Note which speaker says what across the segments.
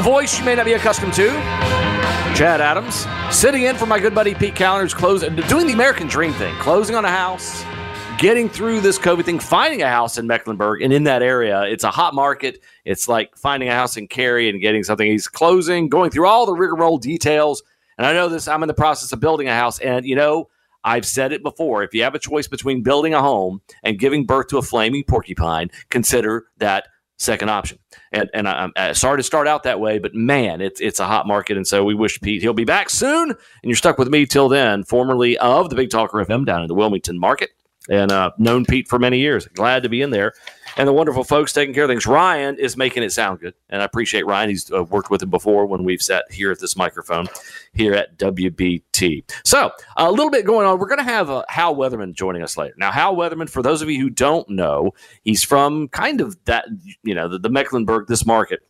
Speaker 1: A voice you may not be accustomed to. Chad Adams, sitting in for my good buddy Pete Kaliner's close, doing the American dream thing, closing on a house, getting through this COVID thing, finding a house in Mecklenburg and in that area. It's a hot market. It's like finding a house in Cary and getting something. He's closing, going through all the rigmarole details. And I know this, I'm in the process of building a house. And, you know, I've said it before. If you have a choice between building a home and giving birth to a flaming porcupine, consider that second option. And and I, am sorry to start out that way, but man, it's it's a hot market, and so we wish Pete he'll be back soon. And you're stuck with me till then, formerly of the Big Talker FM down in the Wilmington market and uh, known Pete for many years. Glad to be in there. And the wonderful folks taking care of things. Ryan is making it sound good. And I appreciate Ryan. He's uh, worked with him before when we've sat here at this microphone here at WBT. So, a little bit going on. We're going to have uh, Hal Weatherman joining us later. Now, Hal Weatherman, for those of you who don't know, he's from kind of that, you know, the, the Mecklenburg, this market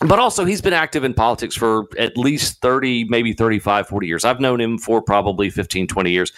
Speaker 1: but also he's been active in politics for at least 30 maybe 35 40 years i've known him for probably 15 20 years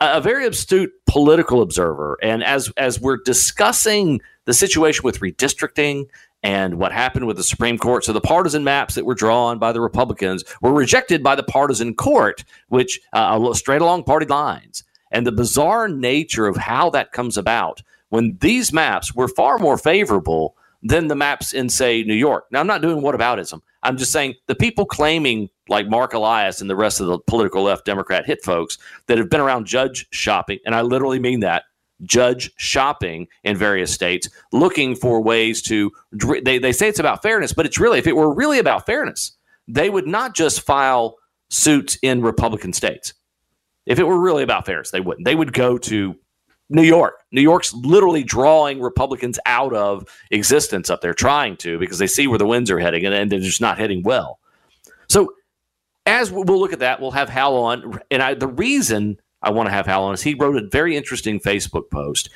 Speaker 1: a very astute political observer. And as as we're discussing the situation with redistricting and what happened with the Supreme Court, so the partisan maps that were drawn by the Republicans were rejected by the partisan court, which uh, straight along party lines. And the bizarre nature of how that comes about when these maps were far more favorable than the maps in, say, New York. Now, I'm not doing whataboutism. I'm just saying the people claiming like Mark Elias and the rest of the political left Democrat hit folks that have been around judge shopping, and I literally mean that judge shopping in various states, looking for ways to. They, they say it's about fairness, but it's really, if it were really about fairness, they would not just file suits in Republican states. If it were really about fairness, they wouldn't. They would go to New York. New York's literally drawing Republicans out of existence up there, trying to, because they see where the winds are heading and, and they're just not heading well. So as we'll look at that, we'll have Hal on. And I, the reason I want to have Hal on is he wrote a very interesting Facebook post.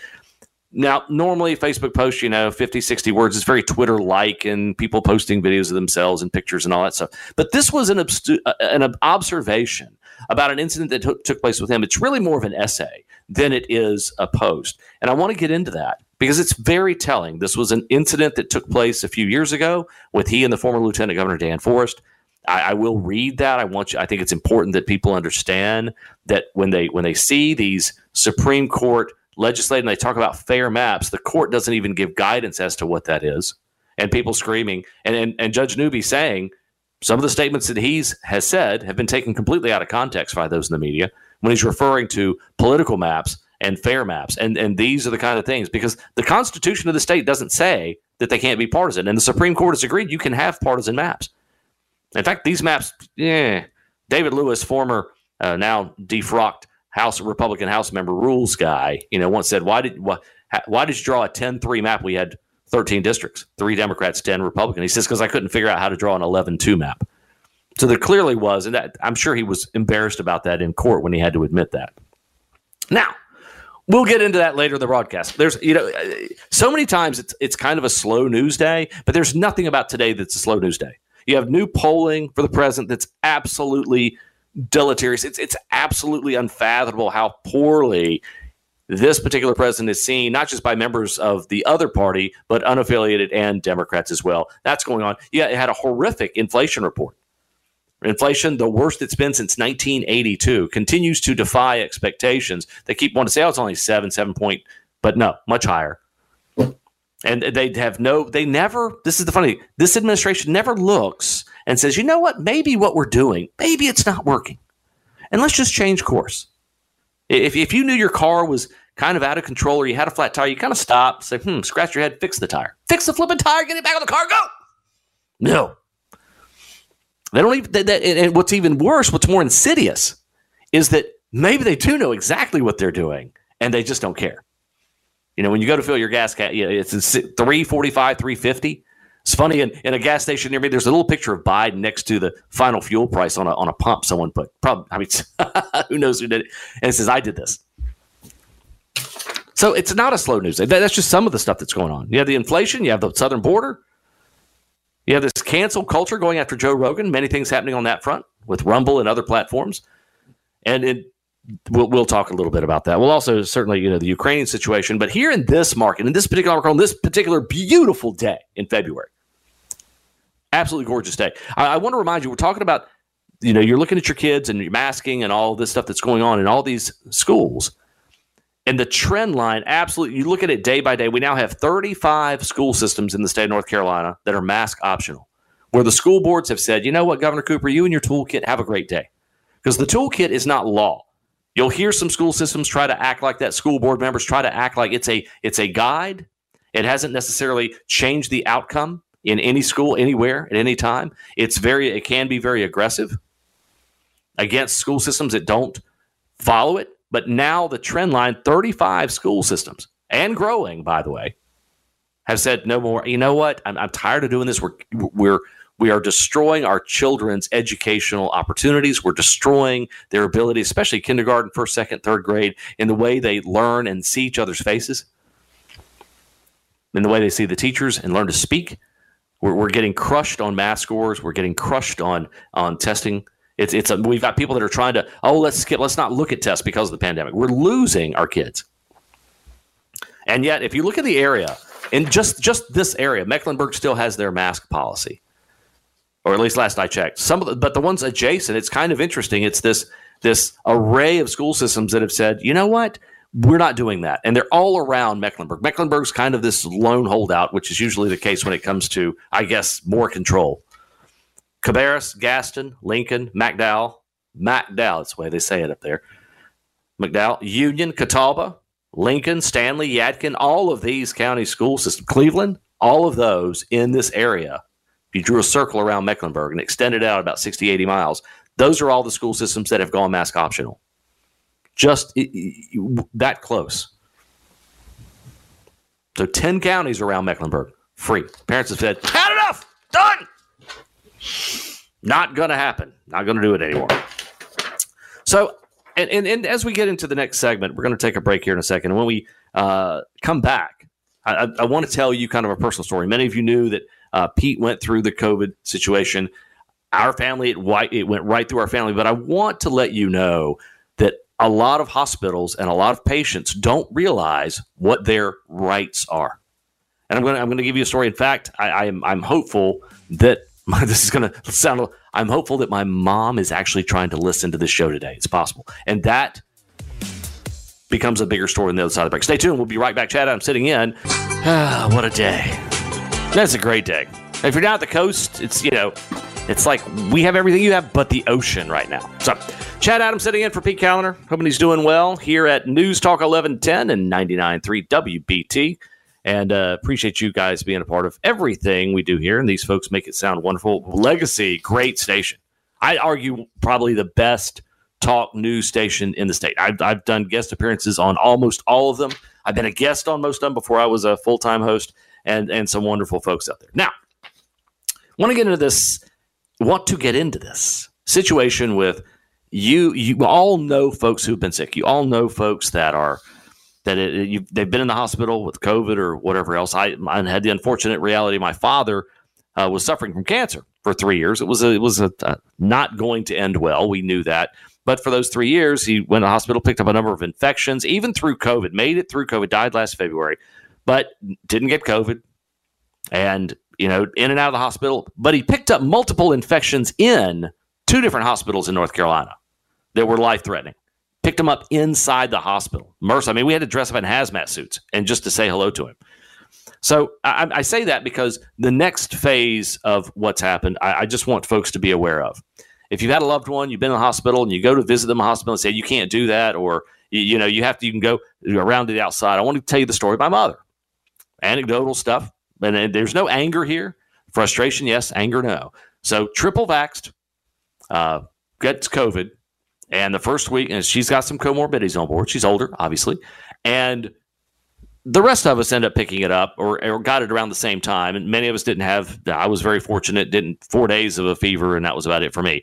Speaker 1: Now, normally Facebook posts, you know, 50, 60 words. It's very Twitter like and people posting videos of themselves and pictures and all that stuff. But this was an, obstu- uh, an observation about an incident that t- took place with him. It's really more of an essay than it is a post. And I want to get into that because it's very telling. This was an incident that took place a few years ago with he and the former Lieutenant Governor Dan Forest. I, I, will read that. I want you. I think it's important that people understand that when they when they see these Supreme Court legislating, they talk about fair maps. The court doesn't even give guidance as to what that is, and people screaming and and, and Judge Newby saying some of the statements that he's has said have been taken completely out of context by those in the media when he's referring to political maps and fair maps. And and these are the kind of things because the Constitution of the state doesn't say that they can't be partisan, and the Supreme Court has agreed you can have partisan maps. In fact, these maps, yeah, David Lewis, former uh, now defrocked House Republican House member rules guy, you know, once said, "Why did why, why did you draw a 10-3 map? We had 13 districts, three Democrats, 10 Republican." He says, "Because I couldn't figure out how to draw an 11-2 map." So there clearly was, and that, I'm sure he was embarrassed about that in court when he had to admit that. Now, we'll get into that later in the broadcast. There's, you know, so many times it's it's kind of a slow news day, but there's nothing about today that's a slow news day. You have new polling for the president that's absolutely deleterious. It's it's absolutely unfathomable how poorly this particular president is seen, not just by members of the other party, but unaffiliated and Democrats as well. That's going on. Yeah, it had a horrific inflation report. Inflation, the worst it's been since 1982, continues to defy expectations. They keep wanting to say, oh, it's only seven, seven point, but no, much higher and they have no they never this is the funny this administration never looks and says you know what? Maybe what we're doing maybe it's not working. And let's just change course. If, if you knew your car was kind of out of control or you had a flat tire you kind of stop say hmm scratch your head fix the tire. Fix the flipping tire get it back on the car go! No. They don't even they, and what's even worse what's more insidious is that maybe they do know exactly what they're doing and they just don't care you know, when you go to fill your gas, you know, it's 345, 350. It's funny in, in a gas station near me. There's a little picture of Biden next to the final fuel price on a on a pump. Someone put probably. I mean, who knows who did it? And it says, "I did this." So it's not a slow news. That's just some of the stuff that's going on. You have the inflation. You have the southern border. You have this cancel culture going after Joe Rogan. Many things happening on that front with Rumble and other platforms. And it, we'll, we'll talk a little bit about that. We'll also certainly, you know, the Ukrainian situation, but here in this market, in this particular market, on this particular beautiful day in February, Absolutely gorgeous day. I, I want to remind you, we're talking about, you know, you're looking at your kids and you're masking and all this stuff that's going on in all these schools. And the trend line, absolutely, you look at it day by day. We now have 35 school systems in the state of North Carolina that are mask optional, where the school boards have said, you know what, Governor Cooper, you and your toolkit have a great day. Because the toolkit is not law. You'll hear some school systems try to act like that. School board members try to act like it's a it's a guide. It hasn't necessarily changed the outcome in any school anywhere at any time. It's very it can be very aggressive against school systems that don't follow it. But now the trend line 35 school systems and growing, by the way, have said no more. You know what? I'm, I'm tired of doing this. We're we're we are destroying our children's educational opportunities. We're destroying their ability, especially kindergarten, first, second, third grade, in the way they learn and see each other's faces, in the way they see the teachers and learn to speak. We're, we're getting crushed on math scores. We're getting crushed on on testing. It's it's a, we've got people that are trying to oh let's skip let's not look at tests because of the pandemic. We're losing our kids. And yet, if you look at the area, in just just this area, Mecklenburg still has their mask policy or at least last I checked. Some of the, but the ones adjacent, it's kind of interesting. It's this this array of school systems that have said, you know what, we're not doing that, and they're all around Mecklenburg. Mecklenburg's kind of this lone holdout, which is usually the case when it comes to, I guess, more control. Cabarrus, Gaston, Lincoln, McDowell, McDowell, that's the way they say it up there. McDowell, Union, Catawba, Lincoln, Stanly, Yadkin, all of these county school systems, Cleveland, all of those in this area you drew a circle around Mecklenburg and extended out about 60, 80 miles, those are all the school systems that have gone mask optional. Just that close. So 10 counties around Mecklenburg, free. Parents have said, had enough, done. Not going to happen. Not going to do it anymore. So, and, and, and, as we get into the next segment, we're going to take a break here in a second. And when we uh, come back, I, I want to tell you kind of a personal story. Many of you knew that uh, Pete went through the COVID situation. Our family, it, it went right through our family. But I want to let you know that a lot of hospitals and a lot of patients don't realize what their rights are. And I'm going to I'm to give you a story. In fact, I, am I'm, I'm hopeful that my, this is going to sound. I'm hopeful that my mom is actually trying to listen to this show today. It's possible, and that becomes a bigger story on the other side of the break. Stay tuned. We'll be right back. Chad, I'm sitting in. Ah, what a day. That's a great day. If you're down at the coast, it's, you know, it's like we have everything you have but the ocean right now. So, Chad Adams sitting in for Pete Kaliner. Hoping he's doing well here at News Talk 1110 and 99.3 WBT. And uh, appreciate you guys being a part of everything we do here. And these folks make it sound wonderful. Legacy, great station. I argue probably the best talk news station in the state. I've, I've done guest appearances on almost all of them. I've been a guest on most of them before I was a full time host and and some wonderful folks out there. Now, want to get into this. Want to get into this situation with you? You all know folks who've been sick. You all know folks that are that it, you, they've been in the hospital with COVID or whatever else. I, I had the unfortunate reality. My father uh, was suffering from cancer for three years. It was a, it was a, uh, not going to end well. We knew that. But for those three years, he went to the hospital, picked up a number of infections, even through COVID, made it through COVID, died last February but didn't get COVID and, you know, in and out of the hospital. But he picked up multiple infections in two different hospitals in North Carolina that were life threatening. Picked them up inside the hospital. MRSA, I mean, we had to dress up in hazmat suits and just to say hello to him. So I, I say that because the next phase of what's happened, I, I, just want folks to be aware of. If you've had a loved one, you've been in the hospital, and you go to visit them in the hospital and say you can't do that, or you, know you have to, you can go around to the outside. I want to tell you the story of my mother anecdotal stuff. And there's no anger here. Frustration, yes. Anger, no. So triple vaxed, uh, gets COVID. And the first week, and she's got some comorbidities on board. She's older, obviously. And the rest of us end up picking it up or, or got it around the same time. And many of us didn't have, I was very fortunate, didn't four days of a fever, and that was about it for me.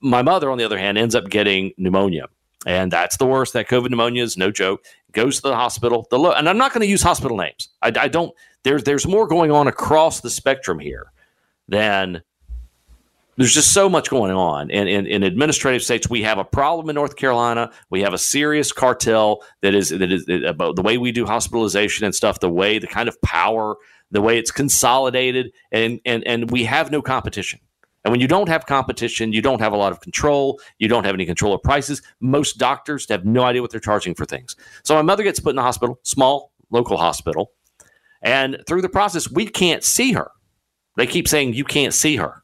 Speaker 1: My mother, on the other hand, ends up getting pneumonia. And that's the worst. That COVID pneumonia is no joke goes to the hospital. The lo- and I'm not going to use hospital names. I, I don't. There's there's more going on across the spectrum here than there's just so much going on. And in, in administrative states, we have a problem in North Carolina. We have a serious cartel that is that is about the way we do hospitalization and stuff, the way the kind of power, the way it's consolidated, and and and we have no competition. And when you don't have competition, you don't have a lot of control. You don't have any control of prices. Most doctors have no idea what they're charging for things. So my mother gets put in the hospital, small local hospital, and through the process, we can't see her. They keep saying you can't see her.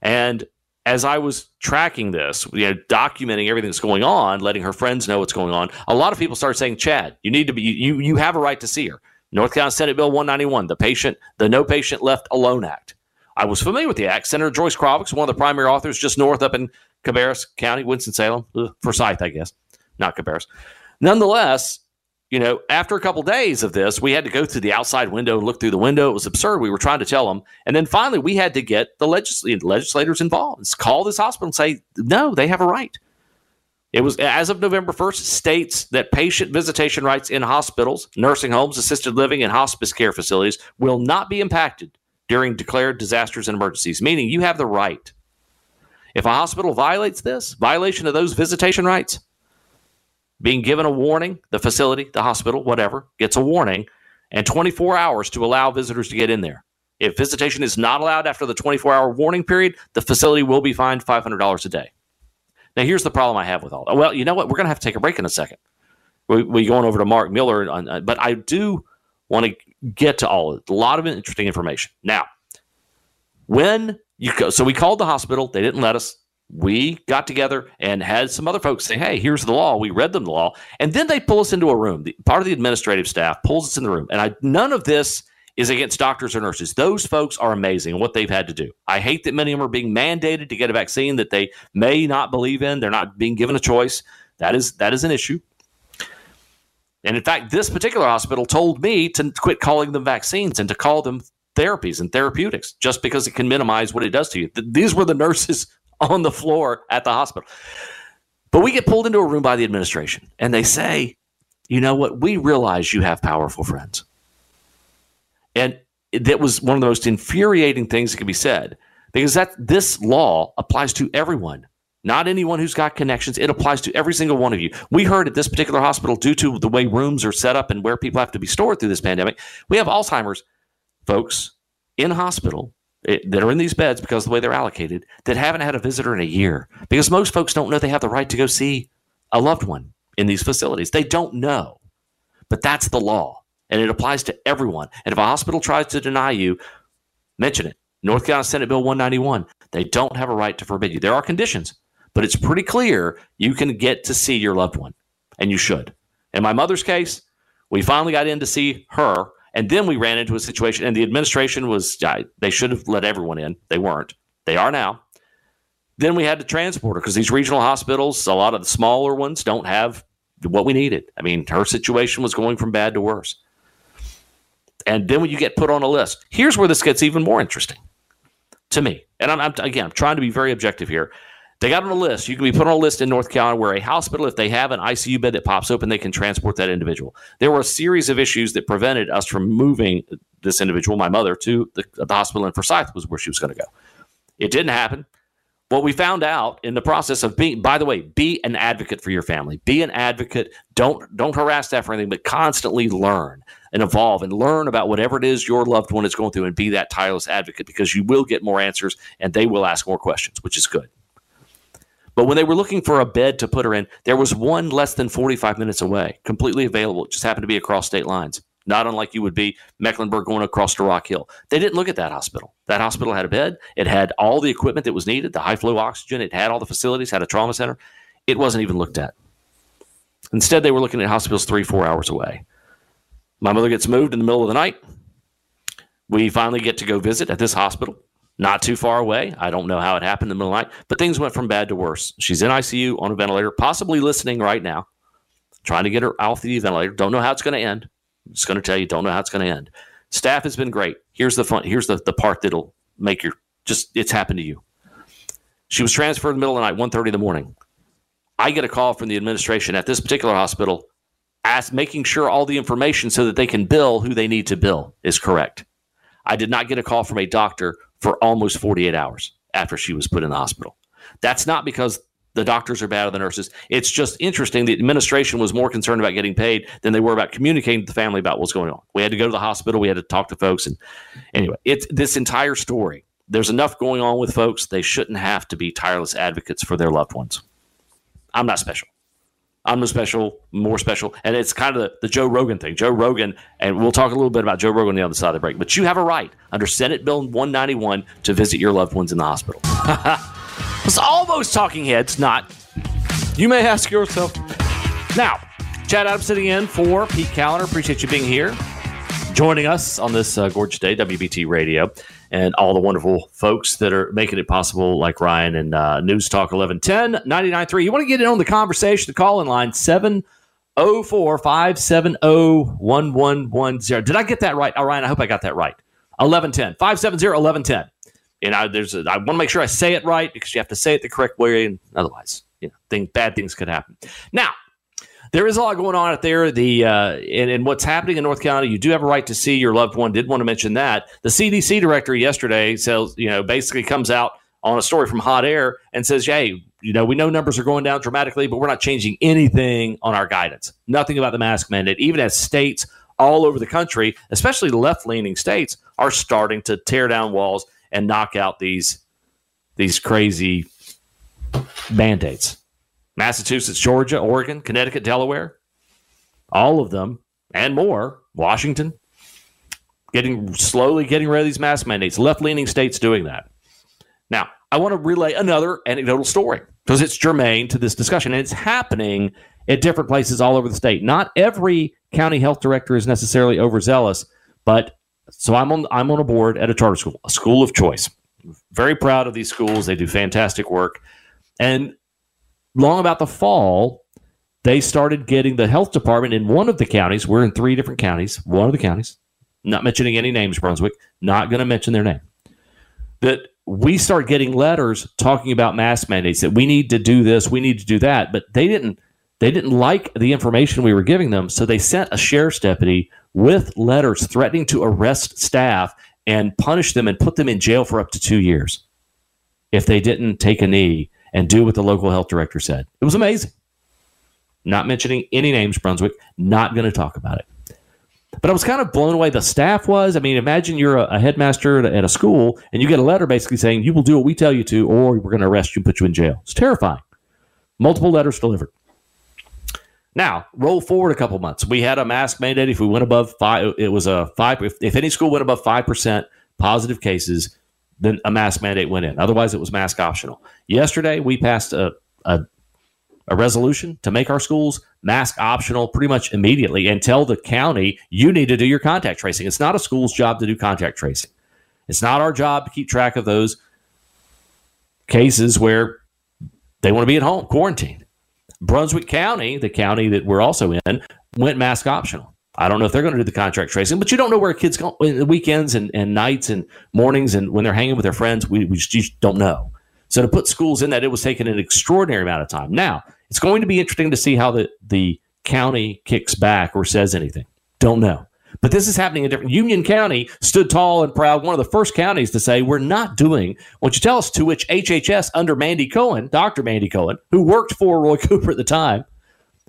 Speaker 1: And as I was tracking this, you know, documenting everything that's going on, letting her friends know what's going on, a lot of people started saying, "Chad, you need to be you you have a right to see her." North Carolina Senate Bill 191, the patient the No Patient Left Alone Act. I was familiar with the act. Senator Joyce Krawiec, one of the primary authors, just north up in Cabarrus County, Winston Salem, Forsyth, I guess, not Cabarrus. Nonetheless, you know, after a couple days of this, we had to go through the outside window, and look through the window. It was absurd. We were trying to tell them. And then finally, we had to get the legisl- legislators involved. Call this hospital and say, no, they have a right. It was as of November 1st, states that patient visitation rights in hospitals, nursing homes, assisted living, and hospice care facilities will not be impacted during declared disasters and emergencies, meaning you have the right. If a hospital violates this, violation of those visitation rights, being given a warning, the facility, the hospital, whatever, gets a warning, and 24 hours to allow visitors to get in there. If visitation is not allowed after the 24 hour warning period, the facility will be fined $500 a day. Now, here's the problem I have with all that. Well, you know what? We're going to have to take a break in a second. We, we going over to Mark Miller, on, uh, but I do want to get to all of it. A lot of interesting information. Now, when you go, so we called the hospital, they didn't let us we got together and had some other folks say, "Hey, here's the law." We read them the law, and then they pull us into a room. The, part of the administrative staff pulls us in the room, and I none of this is against doctors or nurses. Those folks are amazing and what they've had to do. I hate that many of them are being mandated to get a vaccine that they may not believe in. They're not being given a choice. That is that is an issue. And in fact, this particular hospital told me to quit calling them vaccines and to call them therapies and therapeutics just because it can minimize what it does to you. These were the nurses on the floor at the hospital. But we get pulled into a room by the administration and they say, you know what? We realize you have powerful friends. And that was one of the most infuriating things that can be said because that this law applies to everyone, not anyone who's got connections. It applies to every single one of you. We heard at this particular hospital, due to the way rooms are set up and where people have to be stored through this pandemic, we have Alzheimer's folks in hospital it, that are in these beds because of the way they're allocated that haven't had a visitor in a year because most folks don't know they have the right to go see a loved one in these facilities. They don't know, but that's the law and it applies to everyone. And if a hospital tries to deny you, mention it. North Carolina Senate Bill 191. They don't have a right to forbid you. There are conditions, but it's pretty clear you can get to see your loved one, and you should. In my mother's case, we finally got in to see her and then we ran into a situation, and the administration was, they should have let everyone in. They weren't. They are now. Then we had to transport her because these regional hospitals, a lot of the smaller ones, don't have what we needed. I mean, her situation was going from bad to worse. And then when you get put on a list, here's where this gets even more interesting to me. And I'm, I'm again, I'm trying to be very objective here. They got on a list. You can be put on a list in North Carolina where a hospital, if they have an ICU bed that pops open, they can transport that individual. There were a series of issues that prevented us from moving this individual, my mother, to the, the hospital in Forsyth was where she was going to go. It didn't happen. What we found out in the process of being, by the way, be an advocate for your family. Be an advocate. Don't don't harass that for anything, but constantly learn and evolve and learn about whatever it is your loved one is going through and be that tireless advocate because you will get more answers and they will ask more questions, which is good. But when they were looking for a bed to put her in, there was one less than 45 minutes away, completely available. It just happened to be across state lines, not unlike you would be Mecklenburg going across to Rock Hill. They didn't look at that hospital. That hospital had a bed, it had all the equipment that was needed, the high flow oxygen, it had all the facilities, had a trauma center. It wasn't even looked at. Instead, they were looking at hospitals three, four hours away. My mother gets moved in the middle of the night. We finally get to go visit at this hospital not too far away. I don't know how it happened in the middle of the night, but things went from bad to worse. She's in ICU on a ventilator, possibly listening right now, trying to get her off the ventilator. Don't know how it's going to end. I'm just going to tell you, don't know how it's going to end. Staff has been great. Here's the fun. Here's the, the part that'll make your just it's happened to you. She was transferred in the middle of the night, 1.30 in the morning. I get a call from the administration at this particular hospital, ask, making sure all the information so that they can bill who they need to bill is correct. I did not get a call from a doctor for almost 48 hours after she was put in the hospital. That's not because the doctors are bad or the nurses. It's just interesting. The administration was more concerned about getting paid than they were about communicating to the family about what's going on. We had to go to the hospital. We had to talk to folks. And anyway, it's this entire story. There's enough going on with folks. They shouldn't have to be tireless advocates for their loved ones. I'm not special. I'm no special, more special. And it's kind of the, the Joe Rogan thing. Joe Rogan, and we'll talk a little bit about Joe Rogan on the other side of the break, but you have a right under Senate Bill 191 to visit your loved ones in the hospital. it's almost talking heads, not. You may ask yourself. Now, Chad Adams sitting in for Pete Kaliner. Appreciate you being here, joining us on this uh, gorgeous day, WBT Radio and all the wonderful folks that are making it possible, like Ryan and uh, News Talk 1110 99.3. You want to get in on the conversation, the call in line 704 570 1110. Did I get that right? Oh, Ryan, I hope I got that right. 1110 570 1110. And I, there's a, I want to make sure I say it right because you have to say it the correct way, and otherwise, you know, thing, bad things could happen. Now, there is a lot going on out there. The uh, and, and, what's happening in North Carolina, you do have a right to see your loved one. Did want to mention that the CDC director yesterday says, you know, basically comes out on a story from Hot Air and says, "Hey, you know, we know numbers are going down dramatically, but we're not changing anything on our guidance. Nothing about the mask mandate, even as states all over the country, especially left-leaning states, are starting to tear down walls and knock out these these crazy mandates." Massachusetts, Georgia, Oregon, Connecticut, Delaware, all of them and more, Washington, getting slowly getting rid of these mask mandates. Left leaning states doing that. Now, I want to relay another anecdotal story because it's germane to this discussion and it's happening at different places all over the state. Not every county health director is necessarily overzealous, but so I'm on I'm on a board at a charter school, a school of choice. Very proud of these schools. They do fantastic work. And long about the fall, they started getting the health department in one of the counties. We're in three different counties. One of the counties, not mentioning any names, Brunswick, not going to mention their name. That we start getting letters talking about mask mandates that we need to do this, we need to do that, but they didn't. They didn't like the information we were giving them, so they sent a sheriff's deputy with letters threatening to arrest staff and punish them and put them in jail for up to two years if they didn't take a knee and do what the local health director said. It was amazing. Not mentioning any names, Brunswick, not going to talk about it. But I was kind of blown away. The staff was. I mean, imagine you're a, a headmaster at a, at a, school and you get a letter basically saying you will do what we tell you to, or we're going to arrest you and put you in jail. It's terrifying. Multiple letters delivered. Now, roll forward a couple months. We had a mask mandate. If we went above five, it was a five. If, if any school went above five percent positive cases, then a mask mandate went in. Otherwise, it was mask optional. Yesterday, we passed a, a, a resolution to make our schools mask optional pretty much immediately and tell the county you need to do your contact tracing. It's not a school's job to do contact tracing. It's not our job to keep track of those cases where they want to be at home, quarantined. Brunswick County, the county that we're also in, went mask optional. I don't know if they're going to do the contract tracing, but you don't know where kids go in the weekends and, and nights and mornings and when they're hanging with their friends. We, we just don't know. So to put schools in that, it was taking an extraordinary amount of time. Now, it's going to be interesting to see how the, the county kicks back or says anything. Don't know. But this is happening in different. Union County stood tall and proud, one of the first counties to say, We're not doing what you tell us to, which HHS under Mandy Cohen, Dr. Mandy Cohen, who worked for Roy Cooper at the time,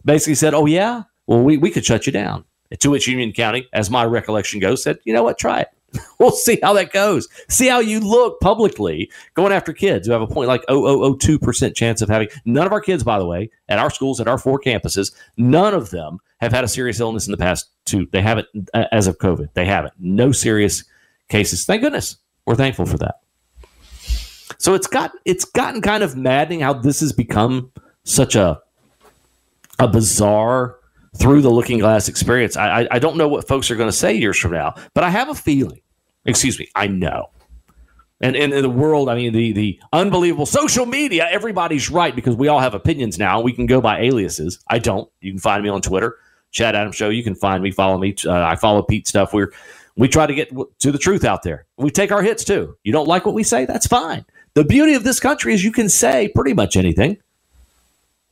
Speaker 1: basically said, Oh, yeah, well, we, we could shut you down. To which Union County, as my recollection goes, said, you know what, try it. we'll see how that goes. See how you look publicly going after kids who have a point like 0.002% chance of having. None of our kids, by the way, at our schools, at our four campuses, none of them have had a serious illness in the past two. They haven't, uh, as of COVID, they haven't. No serious cases. Thank goodness. We're thankful for that. So it's got it's gotten kind of maddening how this has become such a a bizarre through the looking glass experience. I, I, I don't know what folks are going to say years from now, but I have a feeling. Excuse me, I know. And, and in the world, I mean, the the unbelievable social media, everybody's right because we all have opinions now. We can go by aliases. I don't. You can find me on Twitter, Chad Adams Show. You can find me, follow me. Uh, I follow Pete stuff. We're we try to get to the truth out there. We take our hits too. You don't like what we say? That's fine. The beauty of this country is you can say pretty much anything.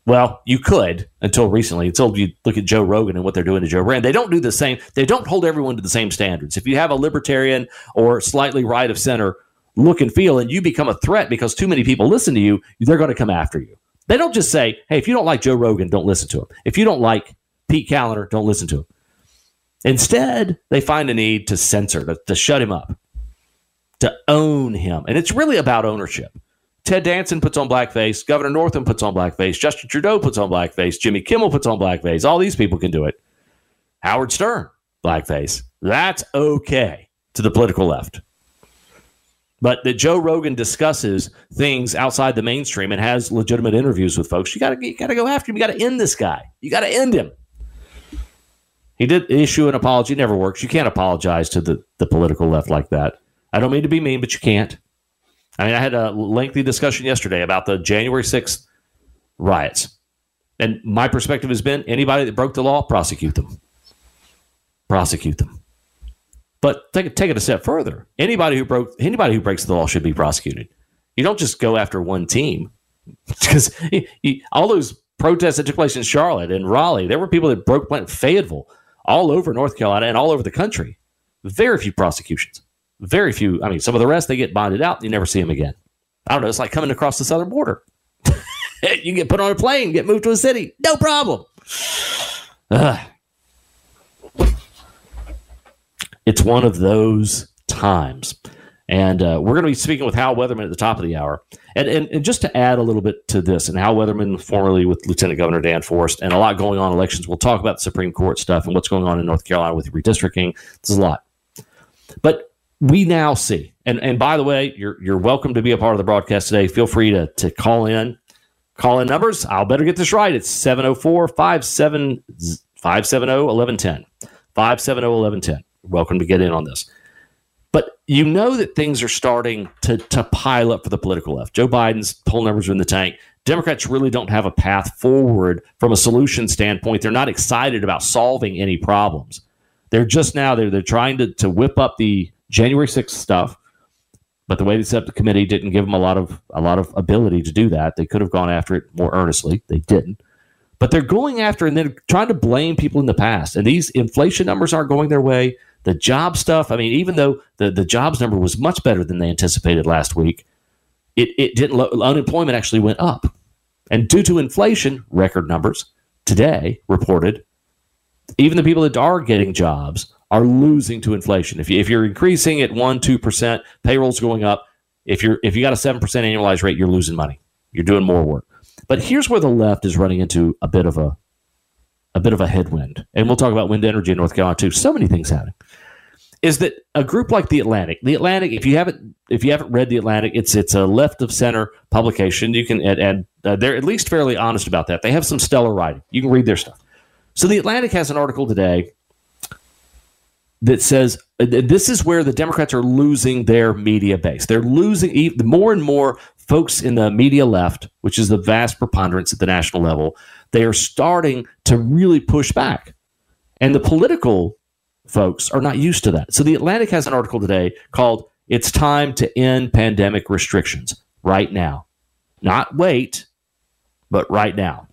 Speaker 1: Well, you could until recently, until you look at Joe Rogan and what they're doing to Joe Rogan. They don't do the same. They don't hold everyone to the same standards. If you have a libertarian or slightly right of center look and feel and you become a threat because too many people listen to you, they're going to come after you. They don't just say, hey, if you don't like Joe Rogan, don't listen to him. If you don't like Pete Kaliner, don't listen to him. Instead, they find a need to censor, to, to shut him up, to own him. And it's really about ownership. Ted Danson puts on blackface. Governor Northam puts on blackface. Justin Trudeau puts on blackface. Jimmy Kimmel puts on blackface. All these people can do it. Howard Stern, blackface. That's okay to the political left. But that Joe Rogan discusses things outside the mainstream and has legitimate interviews with folks, you got to you got to go after him. You got to end this guy. You got to end him. He did issue an apology. Never works. You can't apologize to the, the political left like that. I don't mean to be mean, but you can't. I mean, I had a lengthy discussion yesterday about the January 6th riots. And my perspective has been anybody that broke the law, prosecute them. Prosecute them. But take, take it a step further. Anybody who broke anybody who breaks the law should be prosecuted. You don't just go after one team because all those protests that took place in Charlotte and Raleigh, there were people that broke went Fayetteville, all over North Carolina and all over the country. Very few prosecutions. Very few. I mean, some of the rest they get bonded out. You never see them again. I don't know. It's like coming across the southern border. you get put on a plane, get moved to a city, no problem. Ugh. It's one of those times. And uh, we're going to be speaking with Hal Weatherman at the top of the hour. And, and, and, just to add a little bit to this, and Hal Weatherman, formerly with Lieutenant Governor Dan Forest, and a lot going on elections. We'll talk about the Supreme Court stuff and what's going on in North Carolina with redistricting. There's a lot. But we now see, and, and by the way, you're, you're welcome to be a part of the broadcast today. Feel free to, to call in. Call in numbers. I'll better get this right. It's 704 570 1110. 570 1110. Welcome to get in on this. But you know that things are starting to, to pile up for the political left. Joe Biden's poll numbers are in the tank. Democrats really don't have a path forward from a solution standpoint. They're not excited about solving any problems. They're just now they're they're trying to, to whip up the January 6th stuff, but the way they set up the committee didn't give them a lot of a lot of ability to do that. They could have gone after it more earnestly. They didn't. But they're going after and they're trying to blame people in the past. And these inflation numbers aren't going their way. The job stuff, I mean, even though the, the jobs number was much better than they anticipated last week, it, it didn't, unemployment actually went up. And due to inflation, record numbers today reported, even the people that are getting jobs are losing to inflation. If, you, if you're increasing at 1%, 2%, payroll's going up. If, you're, if you got a 7% annualized rate, you're losing money. You're doing more work. But here's where the left is running into a bit of a a bit of a headwind. And we'll talk about wind energy in North Carolina too. So many things happening. Is that a group like the Atlantic? The Atlantic, if you haven't if you haven't read the Atlantic, it's it's a left of center publication. You can and, and uh, they're at least fairly honest about that. They have some stellar writing. You can read their stuff. So the Atlantic has an article today that says uh, this is where the Democrats are losing their media base. They're losing more and more folks in the media left, which is the vast preponderance at the national level, they are starting to really push back. And the political folks are not used to that. So the Atlantic has an article today called It's Time to End Pandemic Restrictions right now. Not wait, but right now.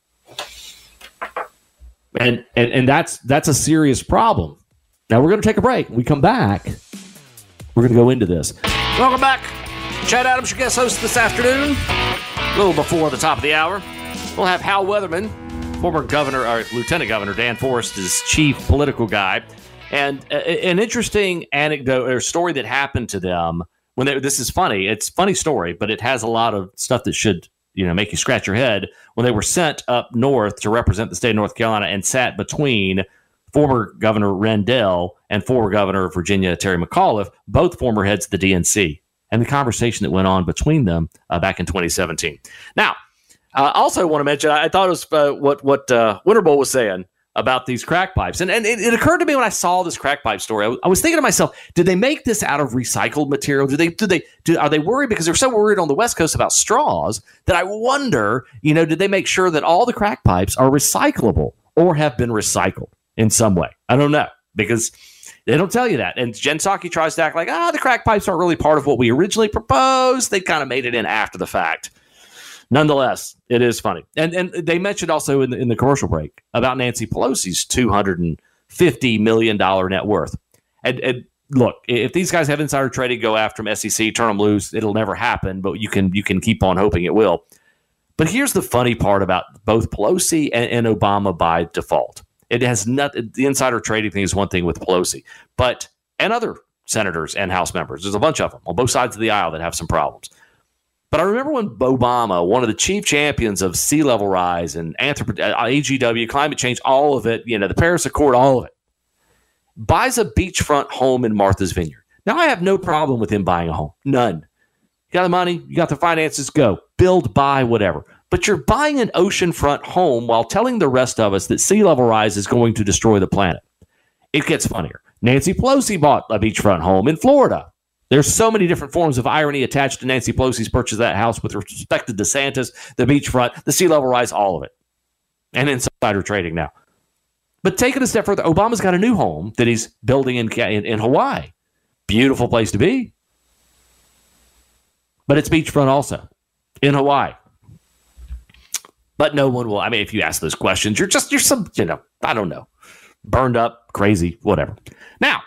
Speaker 1: And and, and that's that's a serious problem. Now we're going to take a break. When we come back, we're going to go into this. Welcome back. Chad Adams, your guest host this afternoon. A little before the top of the hour. We'll have Hal Weatherman, former governor or lieutenant governor Dan Forest is chief political guy, and a, an interesting anecdote or story that happened to them when they, this is funny. It's funny story, but it has a lot of stuff that should you know make you scratch your head when they were sent up north to represent the state of North Carolina and sat between former Governor Rendell and former Governor of Virginia Terry McAuliffe, both former heads of the DNC, and the conversation that went on between them uh, back in 2017. Now I uh, also want to mention, I thought it was uh, what what uh, Winterble was saying about these crack pipes, and and it, it, occurred to me when I saw this crack pipe story. I, w- I was thinking to myself, did they make this out of recycled material? Do they do they do, are they worried because they're so worried on the West Coast about straws that I wonder, you know, did they make sure that all the crack pipes are recyclable or have been recycled in some way? I don't know because they don't tell you that. And Jen Psaki tries to act like, ah, the crack pipes aren't really part of what we originally proposed. They kind of made it in after the fact nonetheless, it is funny. And and they mentioned also in the, in the commercial break about Nancy Pelosi's two hundred and fifty million dollar net worth. And, and look, if these guys have insider trading, go after them. SEC, turn them loose. It'll never happen, but you can you can keep on hoping it will. But here's the funny part about both Pelosi and, and Obama by default. It has not the insider trading thing is one thing with Pelosi, but and other senators and House members. There's a bunch of them on both sides of the aisle that have some problems. But I remember when Obama, one of the chief champions of sea level rise and anthrop- uh, AGW, climate change, all of it, you know, the Paris Accord, all of it, buys a beachfront home in Martha's Vineyard. Now, I have no problem with him buying a home. None. You got the money, you got the finances, go. Build, buy, whatever. But you're buying an oceanfront home while telling the rest of us that sea level rise is going to destroy the planet. It gets funnier. Nancy Pelosi bought a beachfront home in Florida. There's so many different forms of irony attached to Nancy Pelosi's purchase of that house with respect to DeSantis, the beachfront, the sea level rise, all of it. And insider trading now. But take it a step further, Obama's got a new home that he's building in, in, in Hawaii. Beautiful place to be. But it's beachfront also in Hawaii. But no one will. I mean, if you ask those questions, you're just, you're some, you know, I don't know, burned up, crazy, whatever. Now,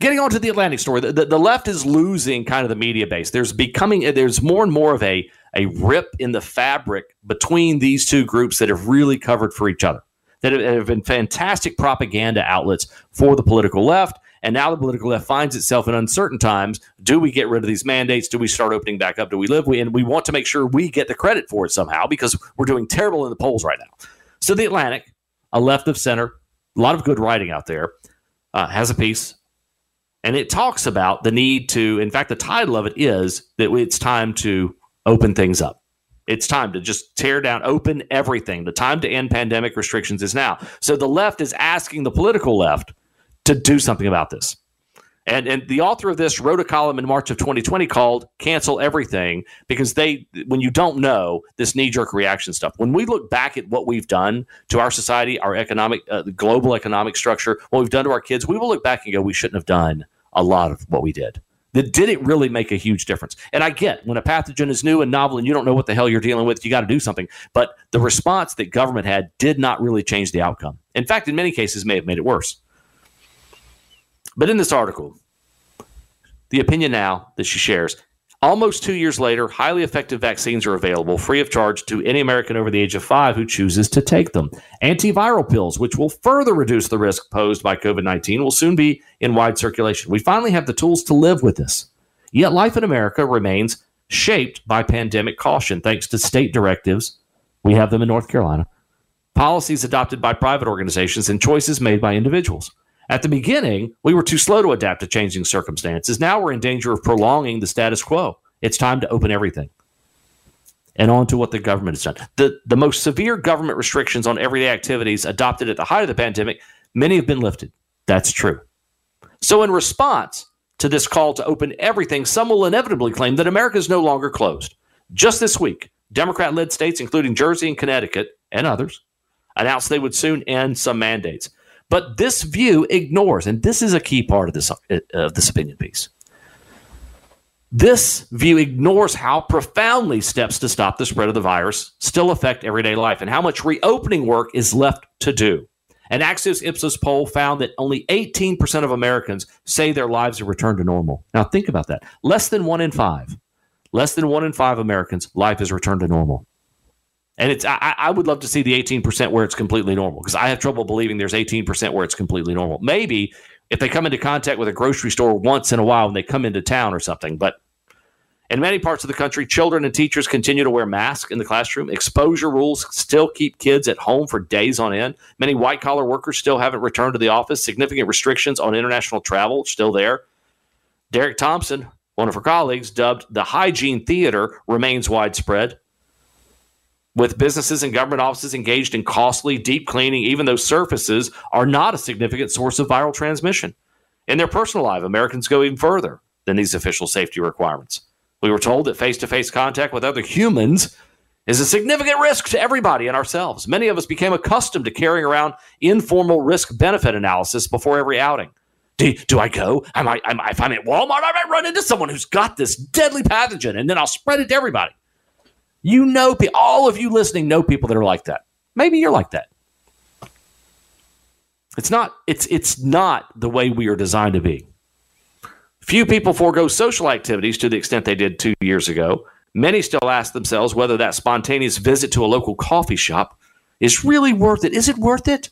Speaker 1: Getting on to the Atlantic story, the, the, the, left is losing kind of the media base. There's becoming there's more and more of a a rip in the fabric between these two groups that have really covered for each other. That have been fantastic propaganda outlets for the political left. And now the political left finds itself in uncertain times. Do we get rid of these mandates? Do we start opening back up? Do we live? We, and we want to make sure we get the credit for it somehow because we're doing terrible in the polls right now. So the Atlantic, a left of center, a lot of good writing out there, uh, has a piece and it talks about the need to, in fact, the title of it is that it's time to open things up. It's time to just tear down, open everything. The time to end pandemic restrictions is now. So the left is asking the political left to do something about this. And, and the author of this wrote a column in March of 2020 called Cancel Everything because they, when you don't know this knee jerk reaction stuff, when we look back at what we've done to our society, our economic, uh, global economic structure, what we've done to our kids, we will look back and go, we shouldn't have done a lot of what we did. That did it really make a huge difference? And I get when a pathogen is new and novel and you don't know what the hell you're dealing with, you got to do something. But the response that government had did not really change the outcome. In fact, in many cases, may have made it worse. But in this article, the opinion now that she shares Almost two years later, highly effective vaccines are available free of charge to any American over the age of five who chooses to take them. Antiviral pills, which will further reduce the risk posed by COVID 19, will soon be in wide circulation. We finally have the tools to live with this. Yet life in America remains shaped by pandemic caution thanks to state directives. We have them in North Carolina, policies adopted by private organizations, and choices made by individuals. At the beginning, we were too slow to adapt to changing circumstances. Now we're in danger of prolonging the status quo. It's time to open everything. And on to what the government has done. The, the most severe government restrictions on everyday activities adopted at the height of the pandemic, many have been lifted. That's true. So, in response to this call to open everything, some will inevitably claim that America is no longer closed. Just this week, Democrat led states, including Jersey and Connecticut and others, announced they would soon end some mandates. But this view ignores, and this is a key part of this, uh, of this opinion piece. This view ignores how profoundly steps to stop the spread of the virus still affect everyday life and how much reopening work is left to do. An Axios Ipsos poll found that only 18% of Americans say their lives have returned to normal. Now, think about that. Less than one in five, less than one in five Americans' life has returned to normal. And it's I, I would love to see the 18% where it's completely normal because I have trouble believing there's 18% where it's completely normal. Maybe if they come into contact with a grocery store once in a while when they come into town or something, but in many parts of the country, children and teachers continue to wear masks in the classroom. Exposure rules still keep kids at home for days on end. Many white collar workers still haven't returned to the office. Significant restrictions on international travel still there. Derek Thompson, one of her colleagues, dubbed the hygiene theater, remains widespread with businesses and government offices engaged in costly deep cleaning, even though surfaces are not a significant source of viral transmission. In their personal life, Americans go even further than these official safety requirements. We were told that face to face contact with other humans is a significant risk to everybody and ourselves. Many of us became accustomed to carrying around informal risk benefit analysis before every outing. Do, do I go? Might, I if I'm at Walmart, I might run into someone who's got this deadly pathogen and then I'll spread it to everybody. You know, all of you listening know people that are like that. Maybe you're like that. It's not. It's it's not the way we are designed to be. Few people forego social activities to the extent they did two years ago. Many still ask themselves whether that spontaneous visit to a local coffee shop is really worth it. Is it worth it?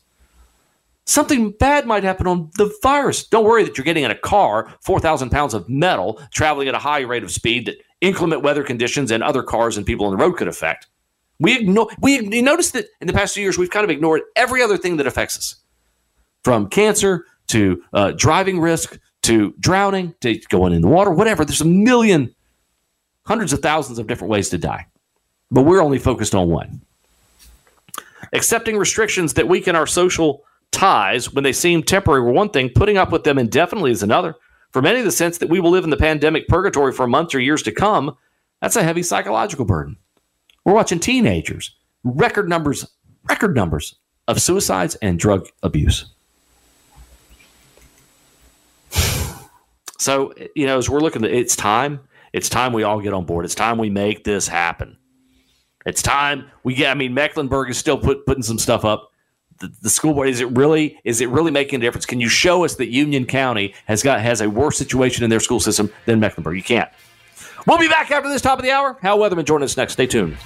Speaker 1: Something bad might happen on the virus. Don't worry that you're getting in a car, 4,000 pounds of metal, traveling at a high rate of speed that inclement weather conditions and other cars and people on the road could affect. We ignore. We notice that in the past few years we've kind of ignored every other thing that affects us, from cancer to uh, driving risk to drowning to going in the water, whatever. There's a million, hundreds of thousands of different ways to die, but we're only focused on one. Accepting restrictions that weaken our social ties when they seem temporary were one thing. Putting up with them indefinitely is another. For many, the sense that we will live in the pandemic purgatory for months or years to come, that's a heavy psychological burden. We're watching teenagers, record numbers, record numbers of suicides and drug abuse. So, you know, as we're looking at it's time, it's time we all get on board. It's time we make this happen. It's time we get, I mean, Mecklenburg is still put, putting some stuff up. The, the, school board is it really is it really making a difference? Can you show us that Union County has got has a worse situation in their school system than Mecklenburg? You can't. We'll be back after this top of the hour. Hal Weatherman join us next. Stay tuned.